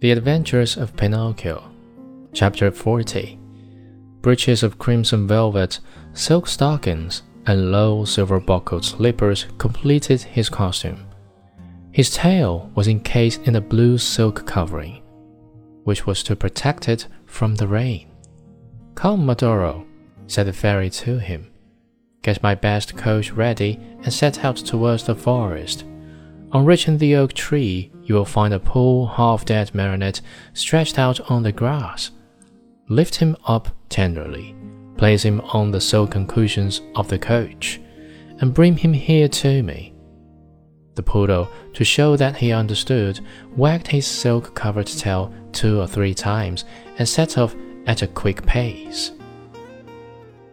The Adventures of Pinocchio, Chapter 40 Breeches of crimson velvet, silk stockings, and low silver buckled slippers completed his costume. His tail was encased in a blue silk covering, which was to protect it from the rain. Come, Medoro, said the fairy to him. Get my best coach ready and set out towards the forest. On reaching the oak tree, you will find a poor, half dead marionette stretched out on the grass. Lift him up tenderly, place him on the silken cushions of the coach, and bring him here to me. The poodle, to show that he understood, wagged his silk covered tail two or three times and set off at a quick pace.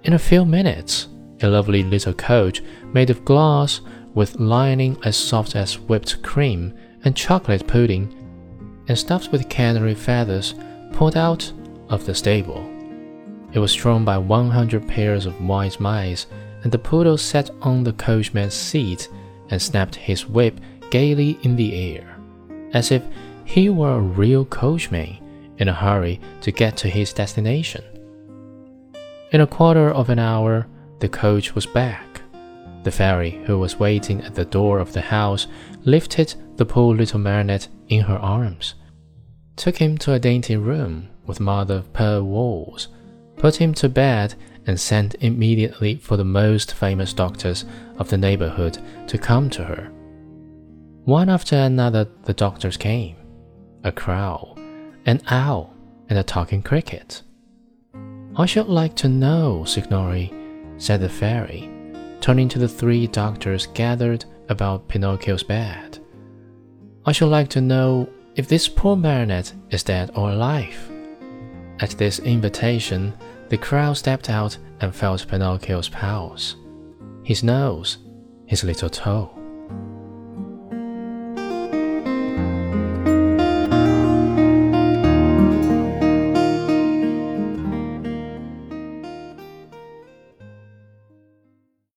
In a few minutes, a lovely little coach made of glass with lining as soft as whipped cream and chocolate pudding, and stuffed with canary feathers, pulled out of the stable. It was drawn by 100 pairs of white mice, and the poodle sat on the coachman's seat and snapped his whip gaily in the air, as if he were a real coachman in a hurry to get to his destination. In a quarter of an hour, the coach was back the fairy, who was waiting at the door of the house, lifted the poor little marionette in her arms, took him to a dainty room with mother of pearl walls, put him to bed, and sent immediately for the most famous doctors of the neighborhood to come to her. One after another, the doctors came a crow, an owl, and a talking cricket. I should like to know, Signori, said the fairy turning to the three doctors gathered about Pinocchio's bed. I should like to know if this poor marionette is dead or alive. At this invitation, the crowd stepped out and felt Pinocchio's pulse, his nose, his little toe.